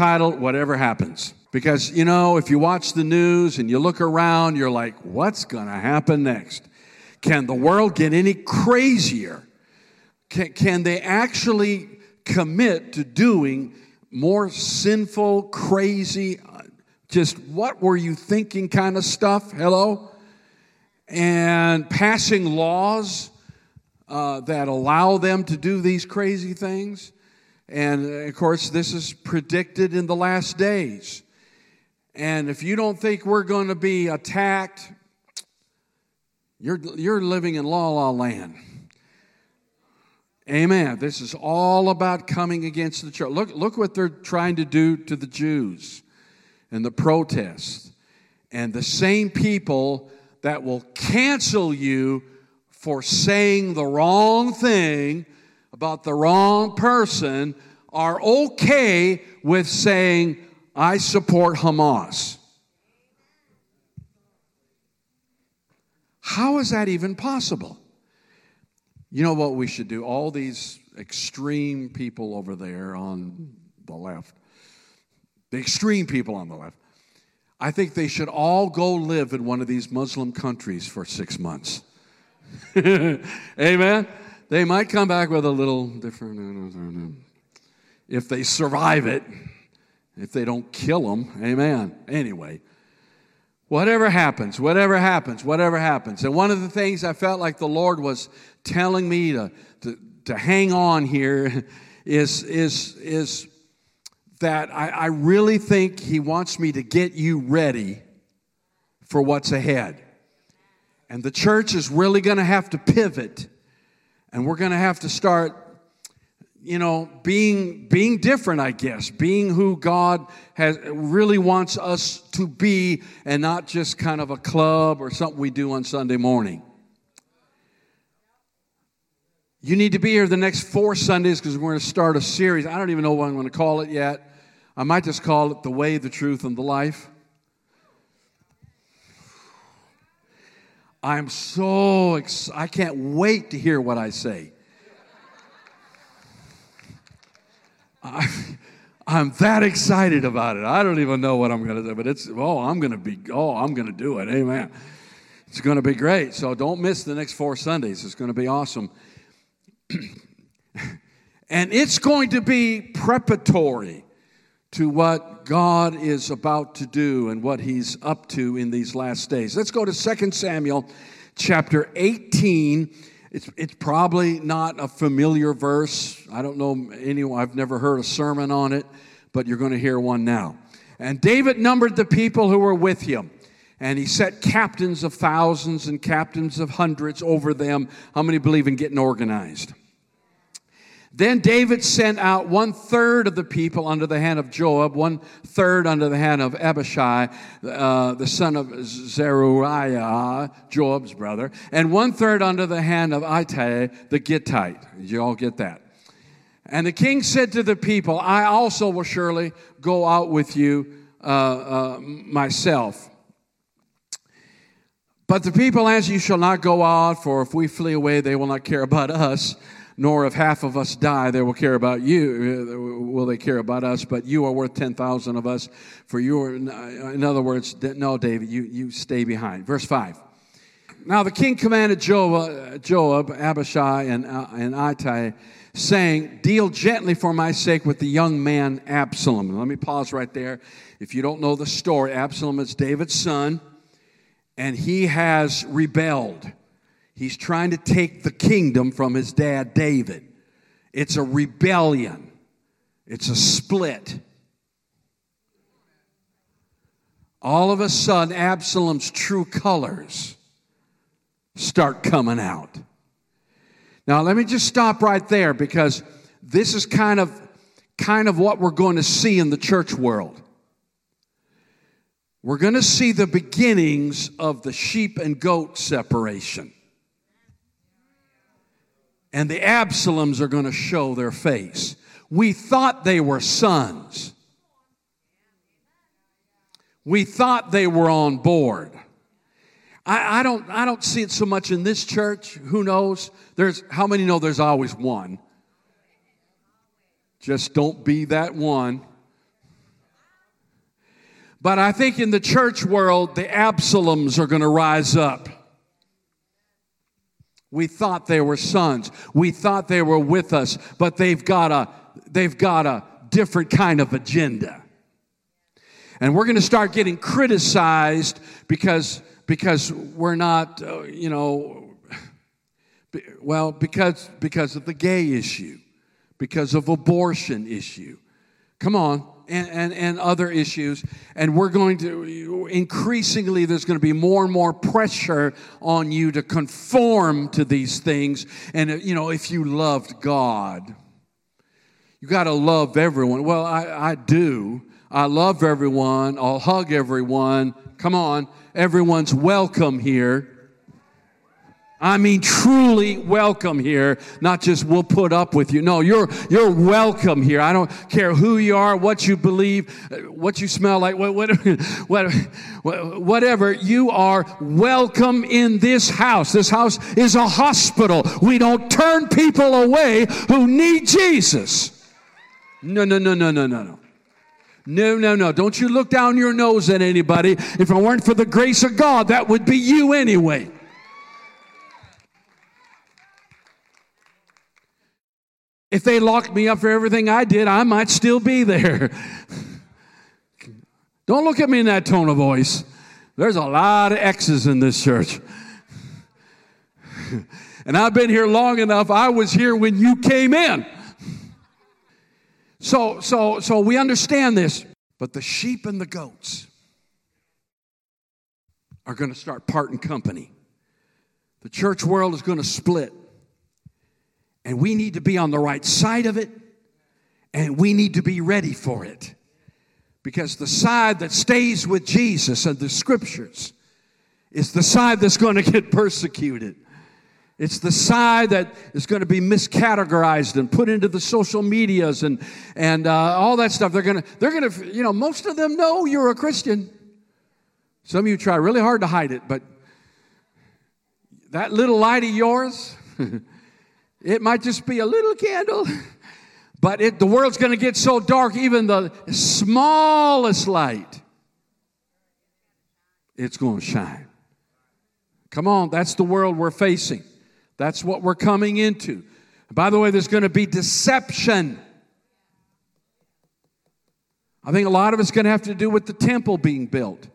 Whatever Happens. Because, you know, if you watch the news and you look around, you're like, what's going to happen next? Can the world get any crazier? Can, can they actually commit to doing more sinful, crazy, uh, just what were you thinking kind of stuff? Hello? And passing laws uh, that allow them to do these crazy things. And uh, of course, this is predicted in the last days. And if you don't think we're going to be attacked, you're, you're living in la la land. Amen. This is all about coming against the church. Look, look what they're trying to do to the Jews and the protests. And the same people that will cancel you for saying the wrong thing about the wrong person are okay with saying, I support Hamas. How is that even possible? You know what we should do? All these extreme people over there on the left, the extreme people on the left, I think they should all go live in one of these Muslim countries for six months. Amen? They might come back with a little different, if they survive it, if they don't kill them. Amen. Anyway, whatever happens, whatever happens, whatever happens. And one of the things I felt like the Lord was telling me to, to, to hang on here is, is, is that I, I really think He wants me to get you ready for what's ahead. And the church is really going to have to pivot, and we're going to have to start you know being being different i guess being who god has really wants us to be and not just kind of a club or something we do on sunday morning you need to be here the next four Sundays because we're going to start a series. I don't even know what I'm going to call it yet. I might just call it The Way, the Truth, and the Life. I'm so. I can't wait to hear what I say. I, I'm that excited about it. I don't even know what I'm going to do, but it's, oh, I'm going to be, oh, I'm going to do it. Amen. It's going to be great. So don't miss the next four Sundays. It's going to be awesome. and it's going to be preparatory to what God is about to do and what he's up to in these last days. Let's go to 2 Samuel chapter 18. It's, it's probably not a familiar verse. I don't know anyone, I've never heard a sermon on it, but you're going to hear one now. And David numbered the people who were with him. And he set captains of thousands and captains of hundreds over them. How many believe in getting organized? Then David sent out one third of the people under the hand of Joab, one third under the hand of Abishai, uh, the son of Zeruiah, Joab's brother, and one third under the hand of Ittai the Gittite. You all get that? And the king said to the people, I also will surely go out with you uh, uh, myself. But the people answered, You shall not go out, for if we flee away, they will not care about us nor if half of us die, they will care about you, uh, will they care about us, but you are worth 10,000 of us, for you are, in other words, no, David, you, you stay behind. Verse 5. Now the king commanded Joab, Joab Abishai, and, uh, and Ittai, saying, Deal gently for my sake with the young man Absalom. let me pause right there. If you don't know the story, Absalom is David's son, and he has rebelled. He's trying to take the kingdom from his dad, David. It's a rebellion, it's a split. All of a sudden, Absalom's true colors start coming out. Now, let me just stop right there because this is kind of kind of what we're going to see in the church world. We're going to see the beginnings of the sheep and goat separation and the Absaloms are going to show their face. We thought they were sons. We thought they were on board. I, I, don't, I don't see it so much in this church. Who knows? There's, how many know there's always one? Just don't be that one. But I think in the church world, the Absaloms are going to rise up. We thought they were sons. We thought they were with us, but they've got a, they've got a different kind of agenda. And we're going to start getting criticized because, because we're not, uh, you know, well, because, because of the gay issue, because of abortion issue. Come on and, and, and other issues. And we're going to, increasingly, there's going to be more and more pressure on you to conform to these things. And, uh, you know, if you loved God, you got to love everyone. Well, I, I do. I love everyone. I'll hug everyone. Come on. Everyone's welcome here. I mean, truly welcome here, not just we'll put up with you. No, you're, you're welcome here. I don't care who you are, what you believe, uh, what you smell like, whatever. Whatever. You are welcome in this house. This house is a hospital. We don't turn people away who need Jesus. No, no, no, no, no, no, no. No, no, no. Don't you look down your nose at anybody. If it weren't for the grace of God, that would be you anyway. If they locked me up for everything I did, I might still be there. Don't look at me in that tone of voice. There's a lot of X's in this church. and I've been here long enough. I was here when you came in. So, so, so we understand this. But the sheep and the goats are going to start parting company. The church world is going to split. And we need to be on the right side of it, and we need to be ready for it. Because the side that stays with Jesus and the scriptures is the side that's going to get persecuted. It's the side that is going to be miscategorized and put into the social medias and, and uh, all that stuff. They're going to, they're going to, you know, most of them know you're a Christian. Some of you try really hard to hide it, but that little light of yours, It might just be a little candle, but it, the world's going to get so dark, even the smallest light, it's going to shine. Come on, that's the world we're facing. That's what we're coming into. By the way, there's going to be deception. I think a lot of it's going to have to do with the temple being built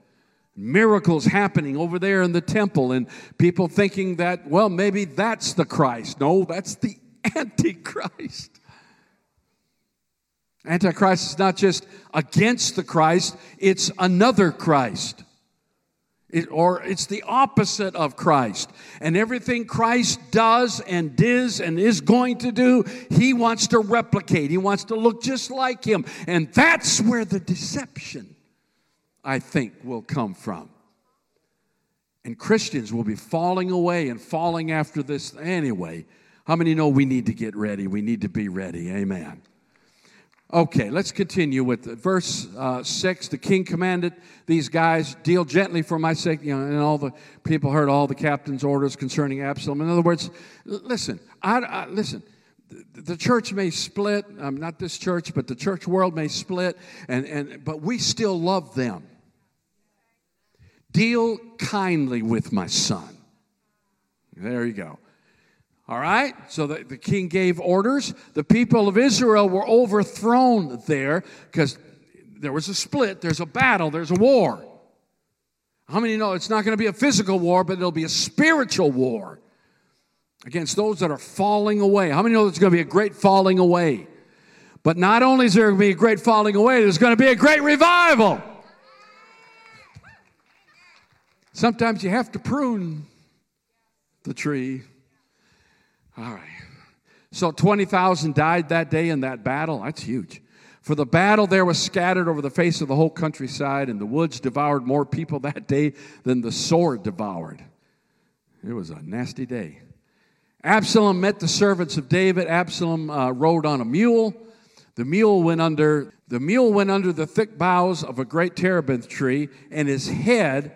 miracles happening over there in the temple and people thinking that, well, maybe that's the Christ. No, that's the Antichrist. Antichrist is not just against the Christ, it's another Christ. It, or it's the opposite of Christ. And everything Christ does and is and is going to do, he wants to replicate. He wants to look just like him. And that's where the deception I think, will come from. And Christians will be falling away and falling after this anyway. How many know we need to get ready? We need to be ready. Amen. Okay, let's continue with verse uh, 6. The king commanded these guys, deal gently for my sake. You know, and all the people heard all the captain's orders concerning Absalom. In other words, listen, I, I listen, the church may split, um, not this church, but the church world may split, and, and, but we still love them. Deal kindly with my son. There you go. All right? So the, the king gave orders. The people of Israel were overthrown there because there was a split, there's a battle, there's a war. How many know it's not going to be a physical war, but it'll be a spiritual war against those that are falling away? How many know there's going to be a great falling away? But not only is there going to be a great falling away, there's going to be a great revival. Sometimes you have to prune the tree. All right. So 20,000 died that day in that battle. That's huge. For the battle there was scattered over the face of the whole countryside, and the woods devoured more people that day than the sword devoured. It was a nasty day. Absalom met the servants of David. Absalom uh, rode on a mule. The mule went under the mule went under the thick boughs of a great terebinth tree, and his head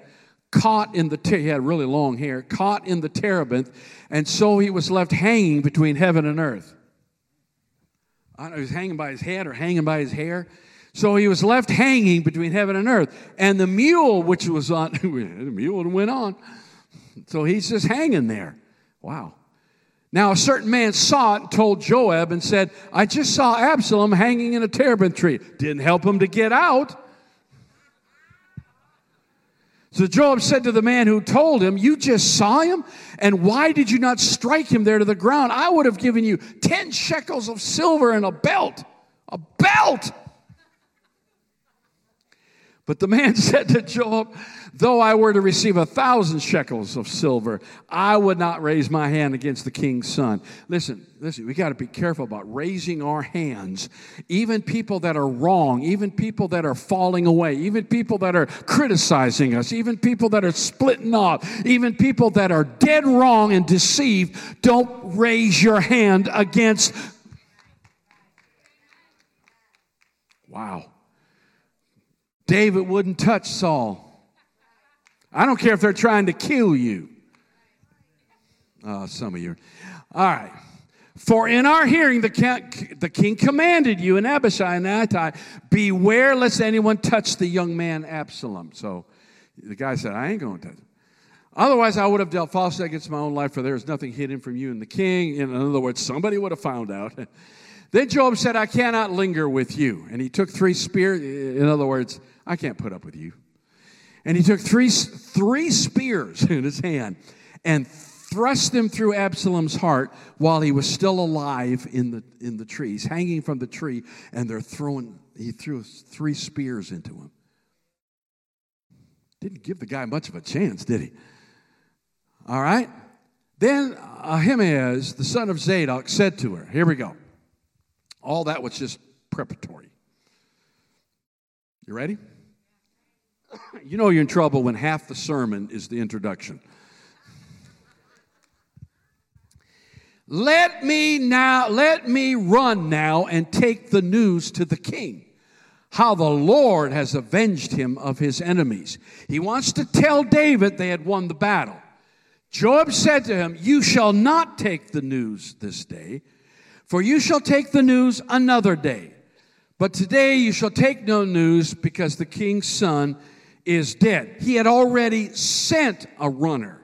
caught in the, he had really long hair, caught in the terebinth, and so he was left hanging between heaven and earth. I don't know, he was hanging by his head or hanging by his hair. So he was left hanging between heaven and earth. And the mule, which was on, the mule went on. So he's just hanging there. Wow. Now, a certain man saw it and told Joab and said, I just saw Absalom hanging in a terebinth tree. Didn't help him to get out. So Joab said to the man who told him, You just saw him? And why did you not strike him there to the ground? I would have given you 10 shekels of silver and a belt. A belt! But the man said to Joab, Though I were to receive a thousand shekels of silver, I would not raise my hand against the king's son. Listen, listen, we got to be careful about raising our hands. Even people that are wrong, even people that are falling away, even people that are criticizing us, even people that are splitting off, even people that are dead wrong and deceived, don't raise your hand against. Wow. David wouldn't touch Saul. I don't care if they're trying to kill you. Uh, some of you. All right. For in our hearing, the, the king commanded you and Abishai and Ittai, beware lest anyone touch the young man Absalom. So the guy said, I ain't going to touch him. Otherwise, I would have dealt falsely against my own life, for there is nothing hidden from you and the king. In other words, somebody would have found out. then Job said, I cannot linger with you. And he took three spears. In other words, I can't put up with you. And he took three, three spears in his hand and thrust them through Absalom's heart while he was still alive in the, in the trees, hanging from the tree, and they're throwing, he threw three spears into him. Didn't give the guy much of a chance, did he? All right. Then Ahimaaz, the son of Zadok, said to her, Here we go. All that was just preparatory. You ready? You know you're in trouble when half the sermon is the introduction. Let me now, let me run now and take the news to the king. How the Lord has avenged him of his enemies. He wants to tell David they had won the battle. Job said to him, You shall not take the news this day, for you shall take the news another day. But today you shall take no news because the king's son is dead. He had already sent a runner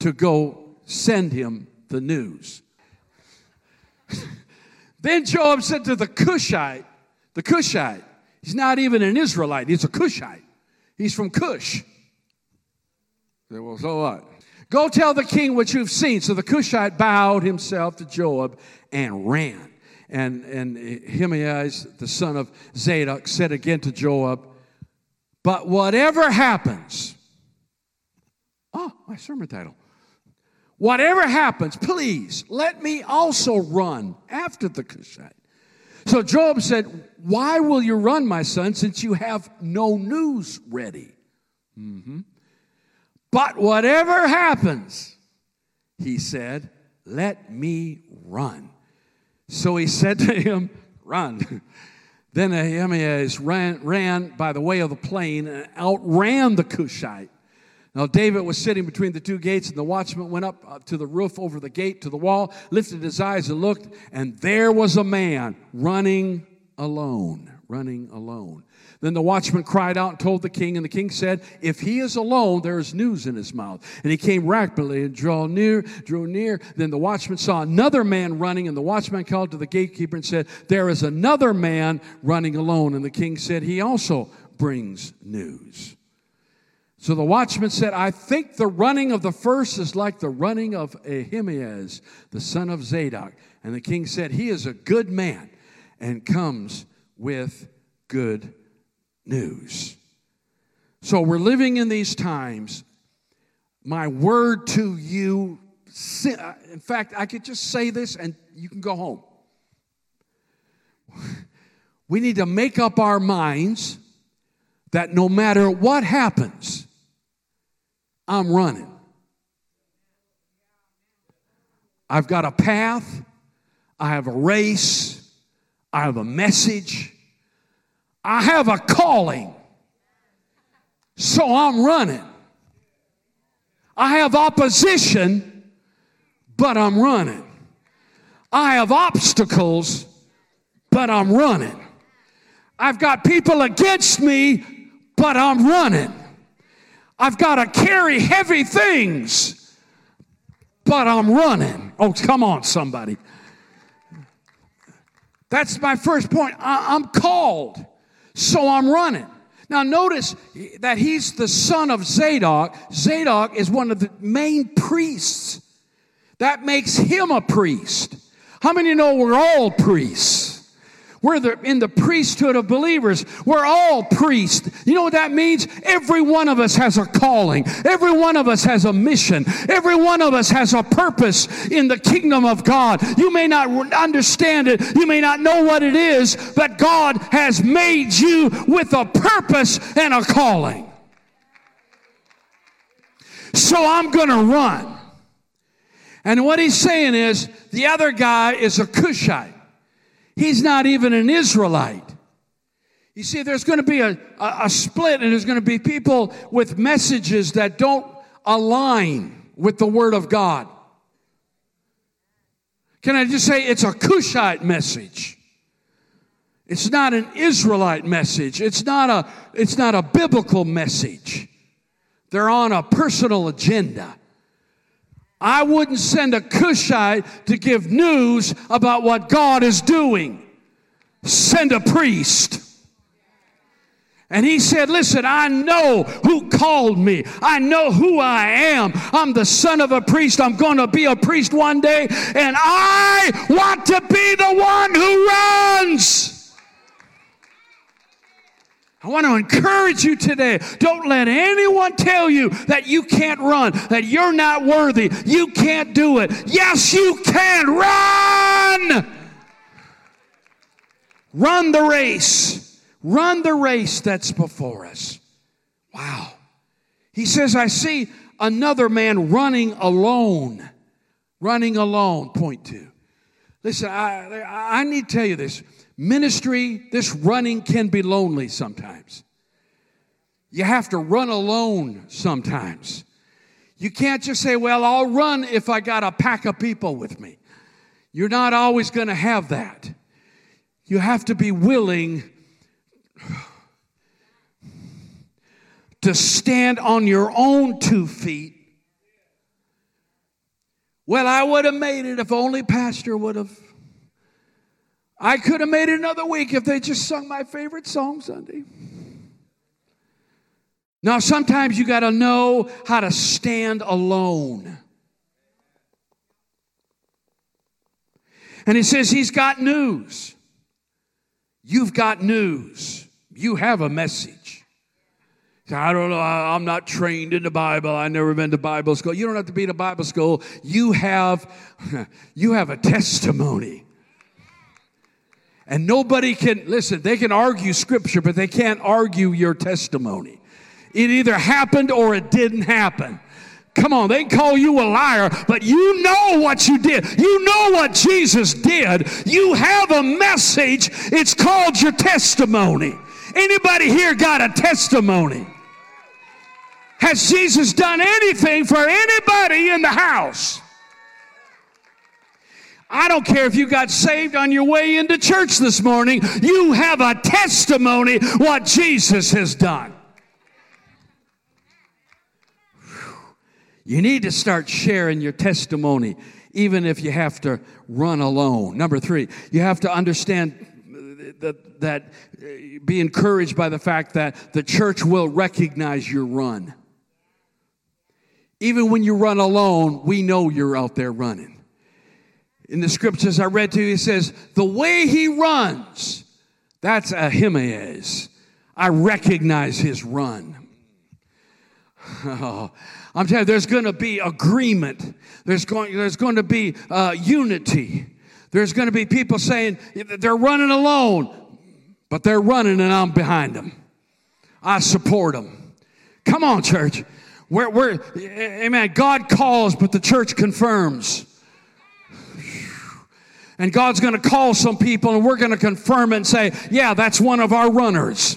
to go send him the news. then Joab said to the Cushite, the Cushite, he's not even an Israelite, he's a Cushite. He's from Cush. Well, so what? Go tell the king what you've seen. So the Cushite bowed himself to Joab and ran. And, and Ahimaaz, the son of Zadok, said again to Joab, but whatever happens, oh, my sermon title. Whatever happens, please let me also run after the Cushite. So Job said, Why will you run, my son, since you have no news ready? Mm-hmm. But whatever happens, he said, let me run. So he said to him, Run. Then Ahimaaz ran, ran by the way of the plain and outran the Cushite. Now David was sitting between the two gates, and the watchman went up uh, to the roof over the gate to the wall, lifted his eyes and looked, and there was a man running alone, running alone. Then the watchman cried out and told the king, and the king said, If he is alone, there is news in his mouth. And he came rapidly and drew near, drew near. Then the watchman saw another man running, and the watchman called to the gatekeeper and said, There is another man running alone. And the king said, He also brings news. So the watchman said, I think the running of the first is like the running of Ahimaaz, the son of Zadok. And the king said, He is a good man and comes with good news. So we're living in these times. My word to you, uh, in fact, I could just say this and you can go home. We need to make up our minds that no matter what happens, I'm running. I've got a path, I have a race, I have a message, I have a calling, so I'm running. I have opposition, but I'm running. I have obstacles, but I'm running. I've got people against me, but I'm running. I've got to carry heavy things, but I'm running. Oh, come on, somebody. That's my first point. I, am called, so I'm running. Now, notice that he's the son of Zadok. Zadok is one of the main priests. That makes him a priest. How many know we're all priests? We're the, in the priesthood of believers. We're all priests. You know what that means? Every one of us has a calling. Every one of us has a mission. Every one of us has a purpose in the kingdom of God. You may not understand it. You may not know what it is, but God has made you with a purpose and a calling. So I'm going to run. And what he's saying is the other guy is a Cushite. He's not even an Israelite. You see, there's going to be a, a, a split, and there's going to be people with messages that don't align with the Word of God. Can I just say it's a Cushite message? It's not an Israelite message. It's not a, it's not a biblical message. They're on a personal agenda. I wouldn't send a Cushite to give news about what God is doing. Send a priest. And he said, Listen, I know who called me. I know who I am. I'm the son of a priest. I'm going to be a priest one day. And I want to be the one who runs. I want to encourage you today. Don't let anyone tell you that you can't run, that you're not worthy, you can't do it. Yes, you can. Run! Run the race. Run the race that's before us. Wow. He says, I see another man running alone. Running alone, point two. Listen, I, I need to tell you this. Ministry, this running can be lonely sometimes. You have to run alone sometimes. You can't just say, Well, I'll run if I got a pack of people with me. You're not always going to have that. You have to be willing to stand on your own two feet. Well, I would have made it if only Pastor would have. I could have made it another week if they just sung my favorite song Sunday. Now, sometimes you got to know how to stand alone. And he says, He's got news. You've got news. You have a message. I don't know. I'm not trained in the Bible. I've never been to Bible school. You don't have to be in a Bible school. You have, you have a testimony. And nobody can, listen, they can argue scripture, but they can't argue your testimony. It either happened or it didn't happen. Come on, they call you a liar, but you know what you did. You know what Jesus did. You have a message. It's called your testimony. Anybody here got a testimony? Has Jesus done anything for anybody in the house? I don't care if you got saved on your way into church this morning, you have a testimony what Jesus has done. You need to start sharing your testimony, even if you have to run alone. Number three, you have to understand that, that uh, be encouraged by the fact that the church will recognize your run. Even when you run alone, we know you're out there running in the scriptures I read to you, he says, the way he runs, that's a Ahimaaz. I recognize his run. Oh, I'm telling you, there's going to be agreement. There's going, there's going to be uh, unity. There's going to be people saying they're running alone, but they're running and I'm behind them. I support them. Come on, church. We're, we're, amen. God calls, but the church confirms. And God's going to call some people and we're going to confirm and say, yeah, that's one of our runners.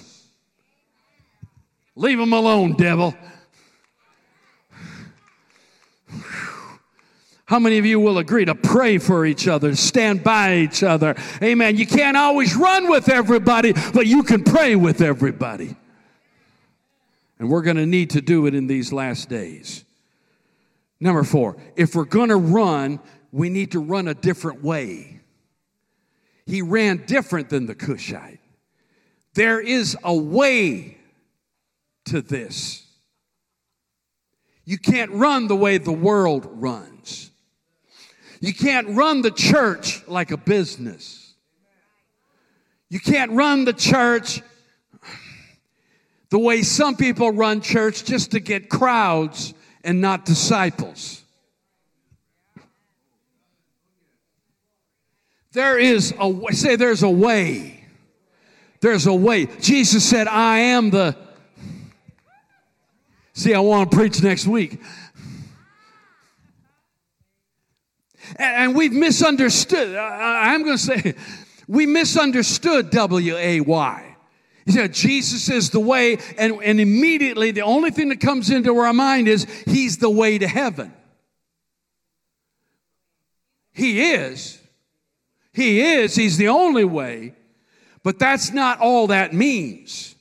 Leave them alone, devil. How many of you will agree to pray for each other, stand by each other? Amen. You can't always run with everybody, but you can pray with everybody. And we're going to need to do it in these last days. Number four, if we're going to run, we need to run a different way. He ran different than the Cushite. There is a way to this. You can't run the way the world runs. You can't run the church like a business. You can't run the church the way some people run church just to get crowds and not disciples. There is a way, say there's a way. There's a way. Jesus said, I am the. See, I want to preach next week. And we've misunderstood. I'm going to say, we misunderstood W A Y. He said, Jesus is the way, and, and immediately the only thing that comes into our mind is He's the way to heaven. He is. He is. He's the only way. But that's not all that means.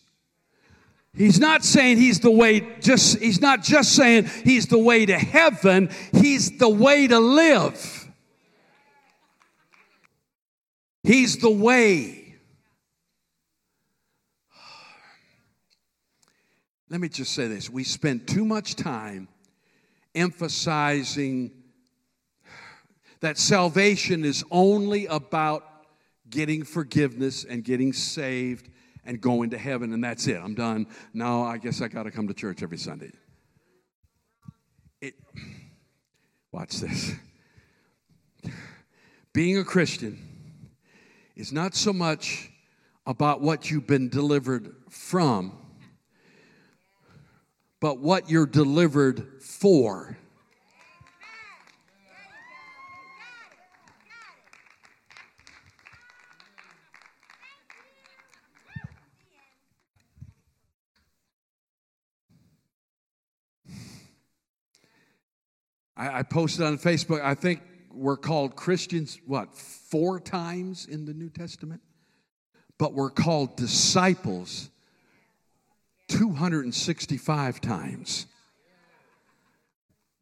He's not saying he's the way just he's not just saying he's the way to heaven, he's the way to live. He's the way. Let me just say this. We spend too much time emphasizing that salvation is only about getting forgiveness and getting saved and going to heaven, and that's it. I'm done. Now I guess I got to come to church every Sunday. It, watch this. Being a Christian is not so much about what you've been delivered from, but what you're delivered for. I, I posted on Facebook, I think we're called Christians, what, four times in the New Testament? But we're called disciples 265 times.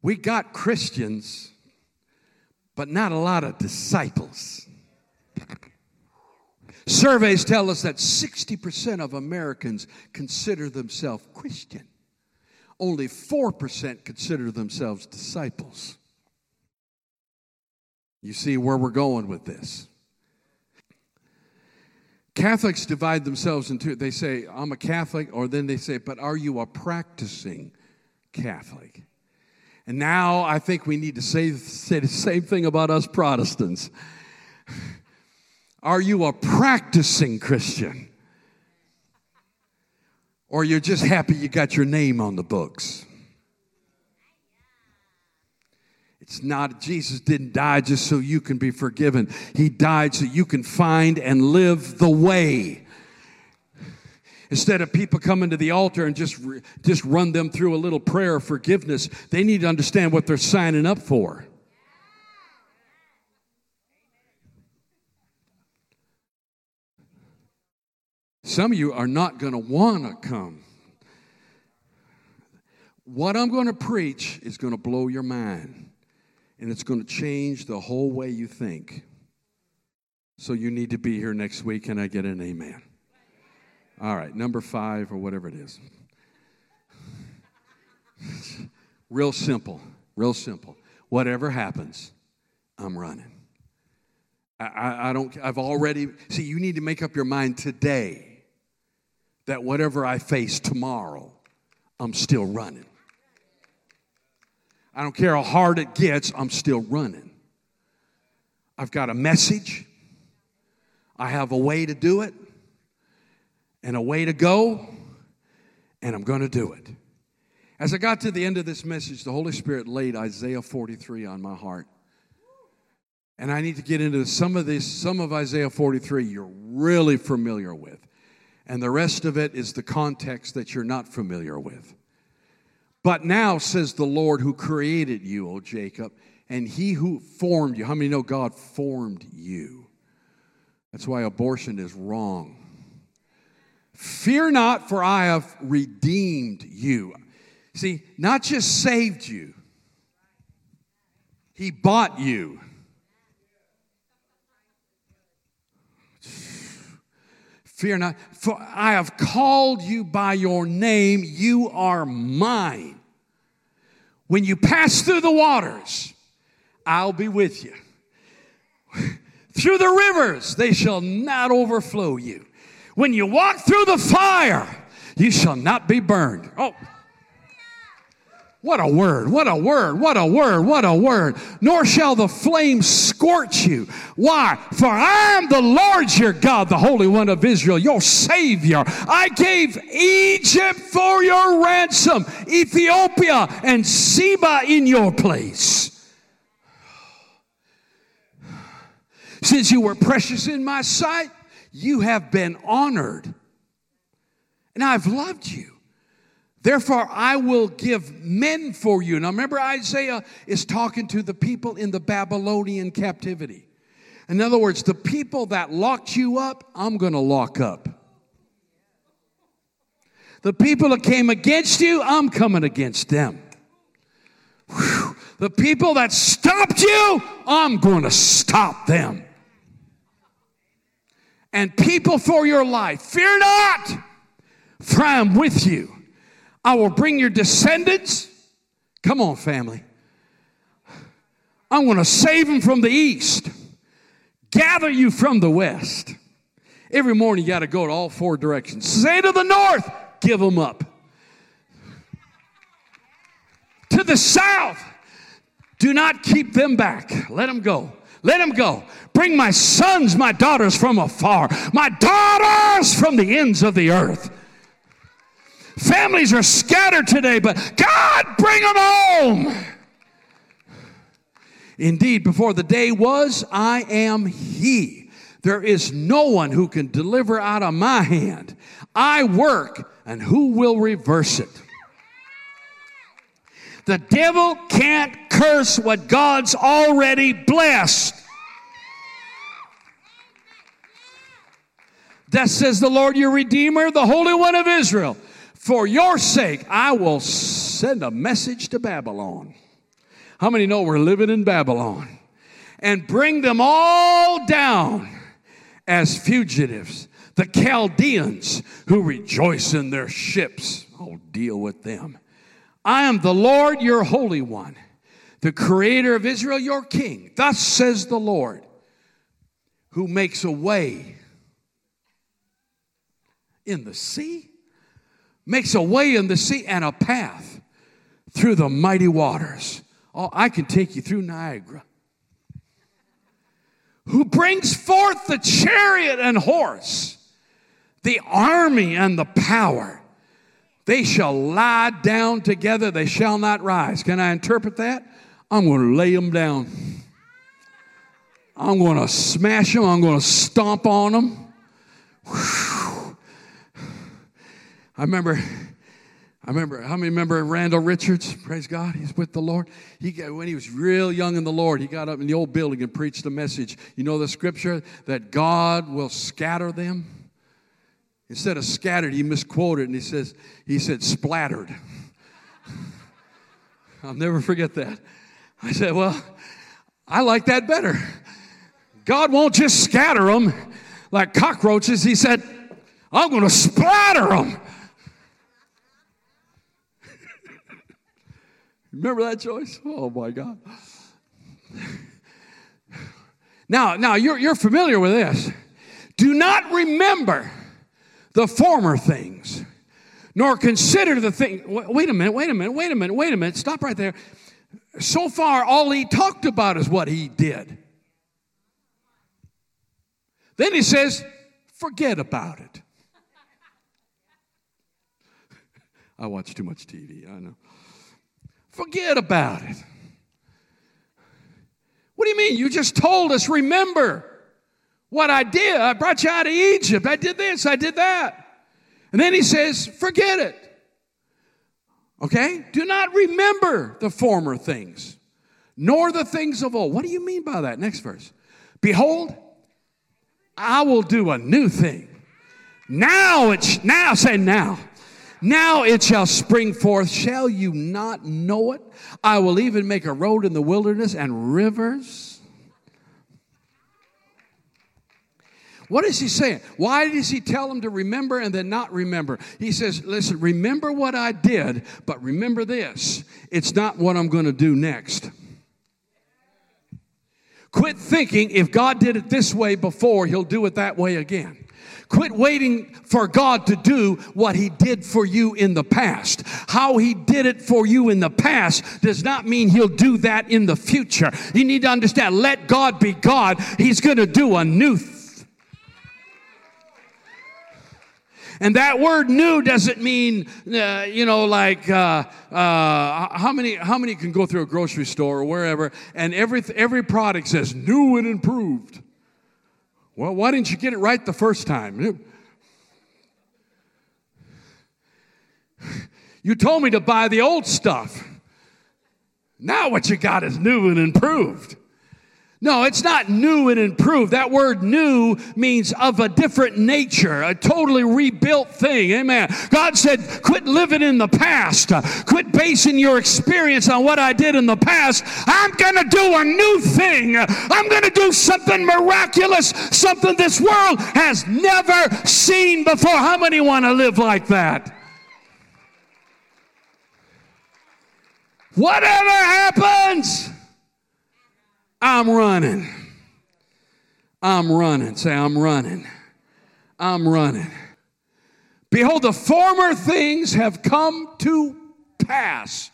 We got Christians, but not a lot of disciples. Surveys tell us that 60% of Americans consider themselves Christian only 4% consider themselves disciples. You see where we're going with this. Catholics divide themselves into they say, I'm a Catholic, or then they say, but are you a practicing Catholic? And now I think we need to say, say the same thing about us Protestants. Are you a practicing Christian? Or you're just happy you got your name on the books. It's not, Jesus didn't die just so you can be forgiven. He died so you can find and live the way. Instead of people coming to the altar and just, just run them through a little prayer of forgiveness, they need to understand what they're signing up for. Some of you are not going to want to come. What I'm going to preach is going to blow your mind, and it's going to change the whole way you think. So you need to be here next week. Can I get an amen? All right, number five or whatever it is. real simple, real simple. Whatever happens, I'm running. I, I, I don't, I've already, see, you need to make up your mind today that whatever I face tomorrow, I'm still running. I don't care how hard it gets, I'm still running. I've got a message, I have a way to do it, and a way to go, and I'm going to do it. As I got to the end of this message, the Holy Spirit laid Isaiah 43 on my heart. And I need to get into some of this, some of Isaiah 43 you're really familiar with and the rest of it is the context that you're not familiar with. But now, says the Lord who created you, O Jacob, and he who formed you. How many know God formed you? That's why abortion is wrong. Fear not, for I have redeemed you. See, not just saved you, He bought you. Fear not, for I have called you by your name. You are mine. When you pass through the waters, I'll be with you. through the rivers, they shall not overflow you. When you walk through the fire, you shall not be burned. Oh, what a word, what a word, what a word, what a word. Nor shall the flame scorch you. Why? For I am the Lord your God, the Holy One of Israel, your Savior. I gave Egypt for your ransom, Ethiopia and Seba in your place. Since you were precious in my sight, you have been honored, and I've loved you. Therefore, I will give men for you. Now, remember, Isaiah is talking to the people in the Babylonian captivity. In other words, the people that locked you up, I'm going to lock up. The people that came against you, I'm coming against them. Whew. The people that stopped you, I'm going to stop them. And people for your life, fear not, for I am with you. I will bring your descendants. Come on, family. I'm going to save them from the east, gather you from the west. Every morning you got to go to all four directions. Say to the north, give them up. To the south, do not keep them back. Let them go. Let them go. Bring my sons, my daughters from afar, my daughters from the ends of the earth. Families are scattered today, but God, bring them home. Indeed, before the day was, I am He. There is no one who can deliver out of my hand. I work, and who will reverse it? The devil can't curse what God's already blessed. That says the Lord your Redeemer, the Holy One of Israel. For your sake, I will send a message to Babylon. How many know we're living in Babylon? And bring them all down as fugitives. The Chaldeans who rejoice in their ships. I'll deal with them. I am the Lord, your Holy One, the Creator of Israel, your King. Thus says the Lord, who makes a way in the sea makes a way in the sea and a path through the mighty waters. Oh, I can take you through Niagara. Who brings forth the chariot and horse, the army and the power. They shall lie down together, they shall not rise. Can I interpret that? I'm going to lay them down. I'm going to smash them, I'm going to stomp on them. Whew. I remember, I remember, how many remember Randall Richards? Praise God, he's with the Lord. He when he was real young in the Lord, he got up in the old building and preached a message. You know the scripture that God will scatter them. Instead of scattered, he misquoted and he says, he said splattered. I'll never forget that. I said, well, I like that better. God won't just scatter them like cockroaches. He said, I'm going to splatter them. Remember that, Joyce? Oh my God. Now, now you're, you're familiar with this. Do not remember the former things, nor consider the thing. Wait a minute, wait a minute, wait a minute, wait a minute. Stop right there. So far, all he talked about is what he did. Then he says, forget about it. I watch too much TV, I know. Forget about it. What do you mean? You just told us, remember what I did. I brought you out of Egypt. I did this, I did that. And then he says, forget it. Okay? Do not remember the former things, nor the things of old. What do you mean by that? Next verse. Behold, I will do a new thing. Now it's now say now. Now it shall spring forth. Shall you not know it? I will even make a road in the wilderness and rivers. What is he saying? Why does he tell them to remember and then not remember? He says, Listen, remember what I did, but remember this it's not what I'm going to do next. Quit thinking if God did it this way before, he'll do it that way again. Quit waiting for God to do what He did for you in the past. How He did it for you in the past does not mean He'll do that in the future. You need to understand let God be God. He's going to do a new And that word new doesn't mean, uh, you know, like uh, uh, how many how many can go through a grocery store or wherever and every every product says new and improved. Well, why didn't you get it right the first time? You told me to buy the old stuff. Now what you got is new and improved. No, it's not new and improved. That word new means of a different nature, a totally rebuilt thing. Amen. God said, quit living in the past. Quit basing your experience on what I did in the past. I'm going to do a new thing. I'm going to do something miraculous, something this world has never seen before. How many want to live like that? Whatever happens, I'm running. I'm running. Say, I'm running. I'm running. Behold, the former things have come to pass.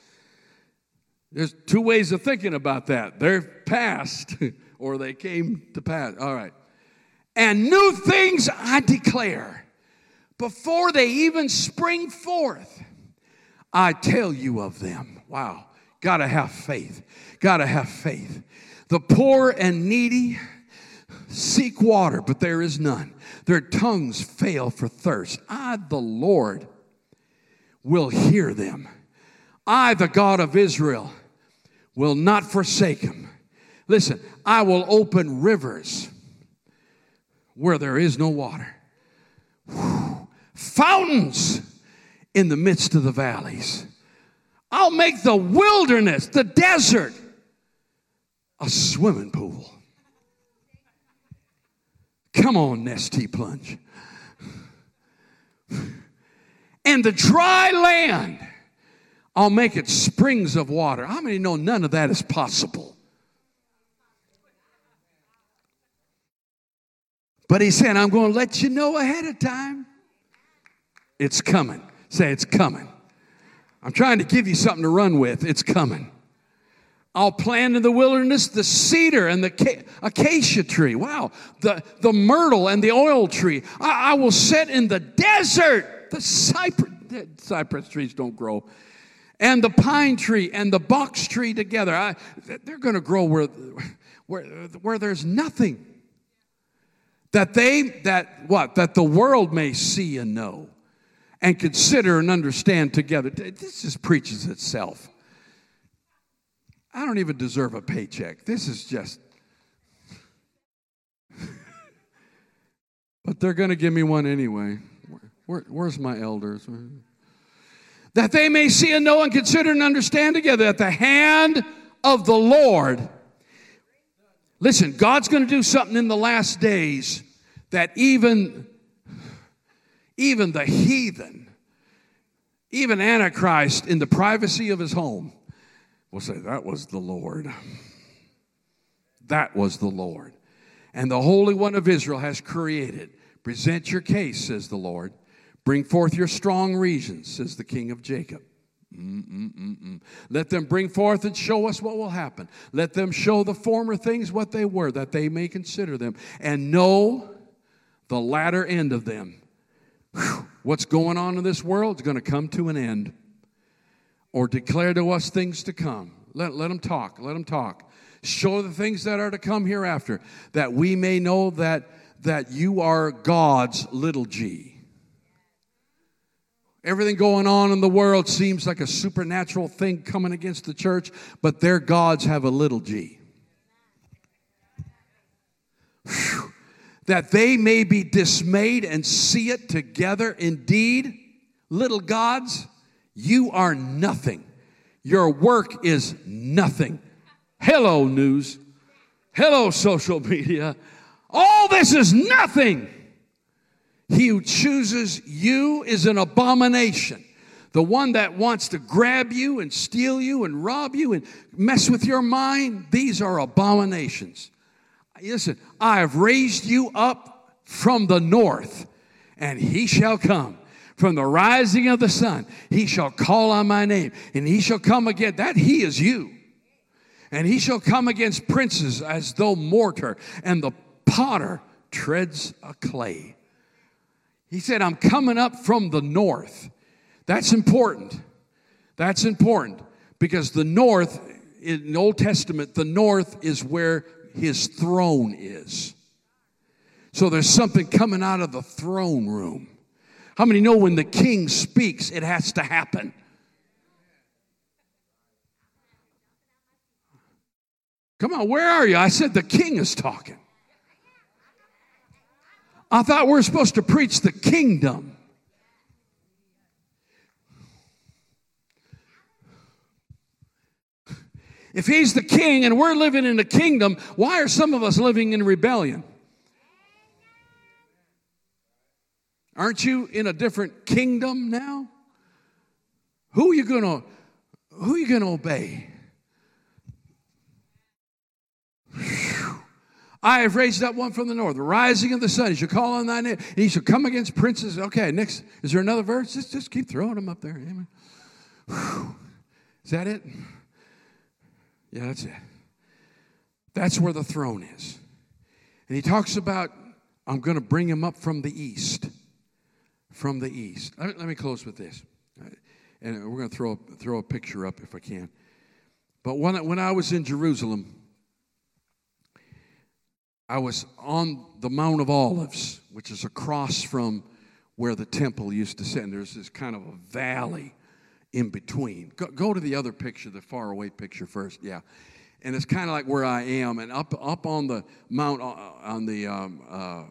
There's two ways of thinking about that. They're past, or they came to pass. All right. And new things I declare before they even spring forth. I tell you of them. Wow. Gotta have faith. Gotta have faith. The poor and needy seek water, but there is none. Their tongues fail for thirst. I, the Lord, will hear them. I, the God of Israel, will not forsake them. Listen, I will open rivers where there is no water, fountains in the midst of the valleys. I'll make the wilderness, the desert, a swimming pool. Come on, Nestea Plunge. And the dry land, I'll make it springs of water. How many know none of that is possible? But he said, I'm going to let you know ahead of time. It's coming. Say, it's coming. I'm trying to give you something to run with. It's coming. I'll plant in the wilderness the cedar and the acacia tree. Wow. The, the myrtle and the oil tree. I, I will set in the desert. The cypress, cypress trees don't grow. And the pine tree and the box tree together. I, they're going to grow where, where, where there's nothing. That they, that what? That the world may see and know and consider and understand together. This just preaches itself. I don't even deserve a paycheck. This is just. but they're going to give me one anyway. Where, where's my elders? That they may see and know and consider and understand together that the hand of the Lord. Listen, God's going to do something in the last days that even even the heathen, even Antichrist in the privacy of his home will say, That was the Lord. That was the Lord. And the Holy One of Israel has created. Present your case, says the Lord. Bring forth your strong reasons, says the King of Jacob. Mm-mm-mm-mm. Let them bring forth and show us what will happen. Let them show the former things what they were, that they may consider them and know the latter end of them. Whew. What's going on in this world is going to come to an end or declare to us things to come. Let, let them talk. Let them talk. Show the things that are to come hereafter, that we may know that, that you are God's little g. Everything going on in the world seems like a supernatural thing coming against the church, but their gods have a little g. Whew. That they may be dismayed and see it together. Indeed, little gods, you are nothing. Your work is nothing. Hello, news. Hello, social media. All this is nothing. He who chooses you is an abomination. The one that wants to grab you and steal you and rob you and mess with your mind, these are abominations. Listen, I have raised you up from the north, and he shall come. From the rising of the sun, he shall call on my name, and he shall come again. That he is you. And he shall come against princes as though mortar, and the potter treads a clay. He said, I'm coming up from the north. That's important. That's important because the north, in the Old Testament, the north is where his throne is. So there's something coming out of the throne room. How many know when the king speaks, it has to happen? Come on, where are you? I said the king is talking. I thought we are supposed to preach the kingdom. If he's the king and we're living in the kingdom, why are some of us living in rebellion? Aren't you in a different kingdom now? Who are you going to who are you going to obey? I have raised up one from the north, rising of the sun. He shall call on thy name. and He shall come against princes. Okay, next. Is there another verse? Just, just keep throwing them up there. Amen. Is that it? Yeah, that's it. That's where the throne is. And he talks about, I'm going to bring him up from the east. From the east. Let me, let me close with this. And we're going to throw, throw a picture up if I can. But when, when I was in Jerusalem, I was on the Mount of Olives, which is across from where the temple used to sit. And there's this kind of a valley in between. Go, go to the other picture, the far away picture first. Yeah. And it's kind of like where I am. And up, up on the mount, uh, on the, um, uh,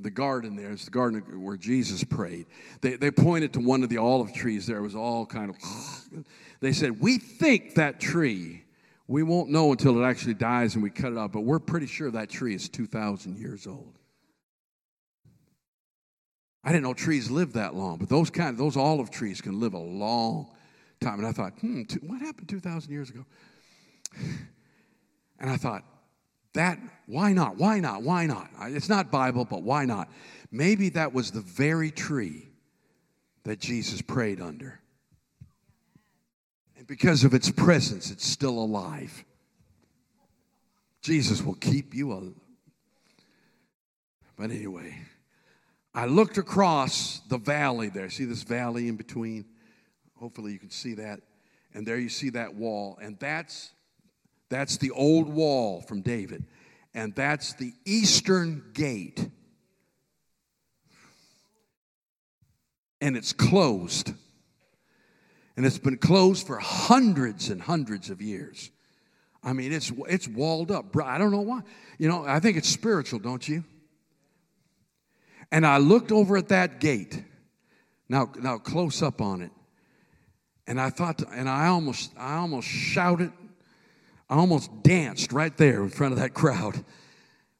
the garden there, it's the garden where Jesus prayed. They, they pointed to one of the olive trees there. It was all kind of, they said, We think that tree we won't know until it actually dies and we cut it off, but we're pretty sure that tree is 2,000 years old. I didn't know trees live that long, but those kind of, those olive trees can live a long time. And I thought, hmm, what happened 2,000 years ago? And I thought, that, why not? Why not? Why not? It's not Bible, but why not? Maybe that was the very tree that Jesus prayed under. And because of its presence, it's still alive. Jesus will keep you alive. But anyway, I looked across the valley there. See this valley in between? Hopefully you can see that. And there you see that wall. And that's that's the old wall from David. And that's the eastern gate. And it's closed and it's been closed for hundreds and hundreds of years. I mean, it's, it's walled up. I don't know why. You know, I think it's spiritual, don't you? And I looked over at that gate, now, now close up on it, and I thought, and I almost, I almost shouted, I almost danced right there in front of that crowd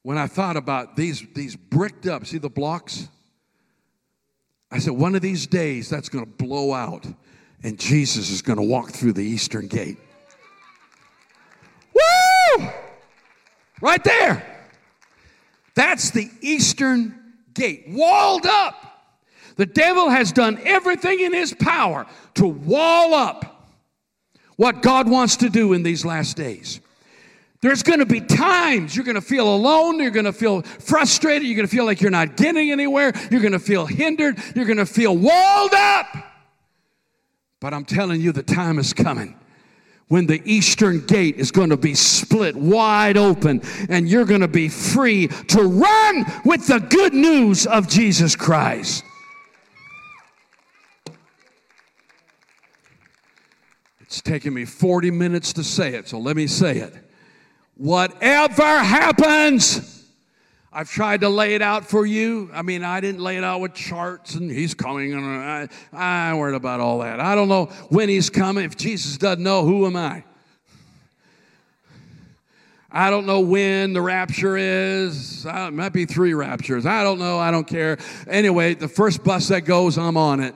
when I thought about these, these bricked up, see the blocks? I said, one of these days that's going to blow out and Jesus is going to walk through the eastern gate. Woo! Right there. That's the eastern gate, walled up. The devil has done everything in his power to wall up what God wants to do in these last days. There's going to be times you're going to feel alone, you're going to feel frustrated, you're going to feel like you're not getting anywhere, you're going to feel hindered, you're going to feel walled up. But I'm telling you, the time is coming when the eastern gate is going to be split wide open and you're going to be free to run with the good news of Jesus Christ. It's taken me 40 minutes to say it, so let me say it. Whatever happens, I've tried to lay it out for you. I mean, I didn't lay it out with charts and he's coming, and I, I worried about all that. I don't know when he's coming. If Jesus doesn't know, who am I? I don't know when the rapture is. It might be three raptures. I don't know. I don't care. Anyway, the first bus that goes, I'm on it.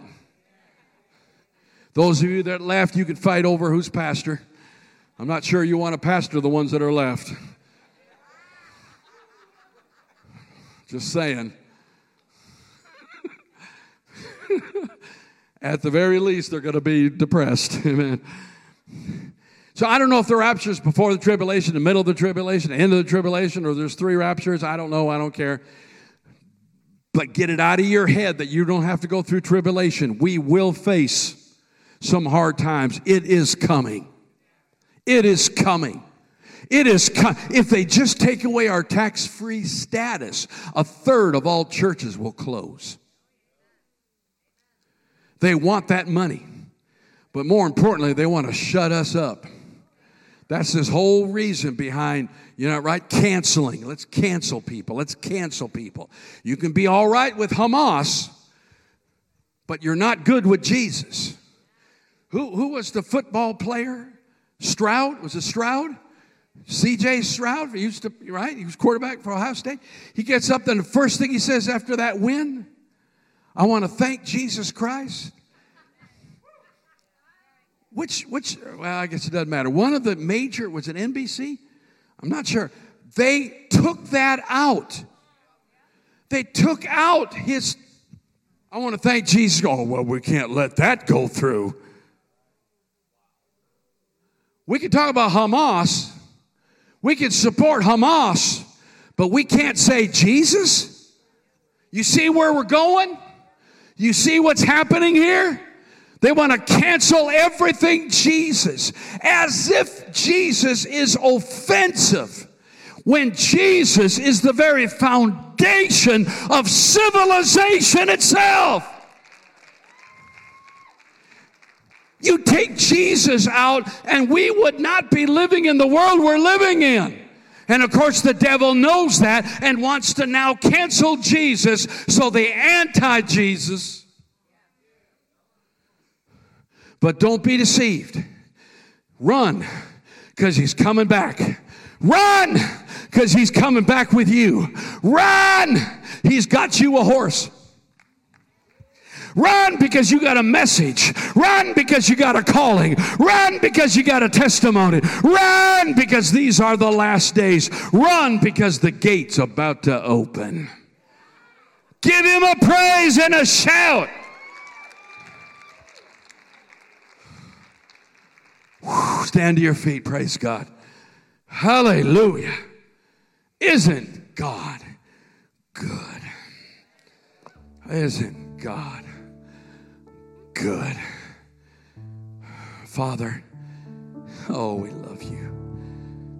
Those of you that left, you could fight over who's pastor. I'm not sure you want to pastor the ones that are left. Just saying. At the very least, they're going to be depressed. Amen. So I don't know if the rapture is before the tribulation, the middle of the tribulation, the end of the tribulation, or there's three raptures. I don't know. I don't care. But get it out of your head that you don't have to go through tribulation. We will face some hard times. It is coming. It is coming. It is com- if they just take away our tax-free status, a third of all churches will close. They want that money. But more importantly, they want to shut us up. That's this whole reason behind, you know, right? Canceling. Let's cancel people. Let's cancel people. You can be all right with Hamas, but you're not good with Jesus. Who, who was the football player? Stroud? Was it Stroud? CJ Stroud, he used to, right? He was quarterback for Ohio State. He gets up, and the first thing he says after that win, I want to thank Jesus Christ. Which, which, well, I guess it doesn't matter. One of the major, was it NBC? I'm not sure. They took that out. They took out his, I want to thank Jesus. Oh, well, we can't let that go through. We can talk about Hamas. We can support Hamas, but we can't say Jesus. You see where we're going? You see what's happening here? They want to cancel everything Jesus as if Jesus is offensive when Jesus is the very foundation of civilization itself. You take Jesus out, and we would not be living in the world we're living in. And of course, the devil knows that and wants to now cancel Jesus. So the anti Jesus. But don't be deceived. Run, because he's coming back. Run, because he's coming back with you. Run, he's got you a horse. Run because you got a message. Run because you got a calling. Run because you got a testimony. Run because these are the last days. Run because the gate's about to open. Give him a praise and a shout. Stand to your feet. Praise God. Hallelujah. Isn't God good? Isn't God good. Father, oh, we love you.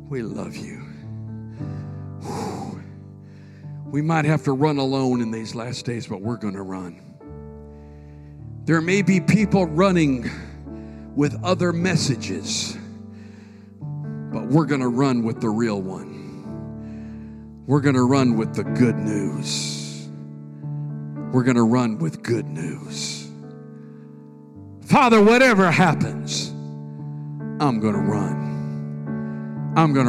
We love you. Whew. We might have to run alone in these last days, but we're going to run. There may be people running with other messages, but we're going to run with the real one. We're going to run with the good news. We're going to run with good news. Father, whatever happens, I'm going to run. I'm going to